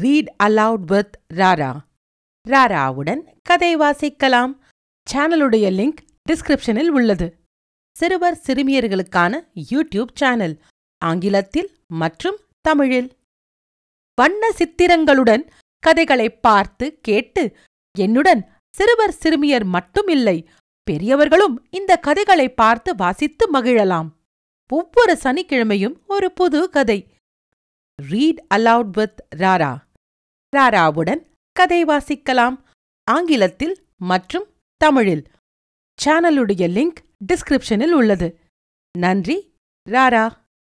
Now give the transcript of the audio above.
Read allowed with Rara ராராவுடன் கதை வாசிக்கலாம். சேனலுடைய லிங்க் டிஸ்கிரிப்ஷனில் உள்ளது. சிறுவர் சிறுமியர்களுக்கான யூடியூப் சேனல் ஆங்கிலத்தில் மற்றும் தமிழில். வண்ண சித்திரங்களுடன் கதைகளை பார்த்து கேட்டு என்னுடன் சிறுவர் சிறுமியர் மட்டுமில்லை பெரியவர்களும் இந்த கதைகளை பார்த்து வாசித்து மகிழலாம். ஒவ்வொரு சனிக்கிழமையும் ஒரு புது கதை. ரீட் அலவுட் வித் ராரா ராராவுடன் கதை வாசிக்கலாம். ஆங்கிலத்தில் மற்றும் தமிழில். சேனலுடைய லிங்க் டிஸ்கிரிப்ஷனில் உள்ளது. நன்றி ராரா.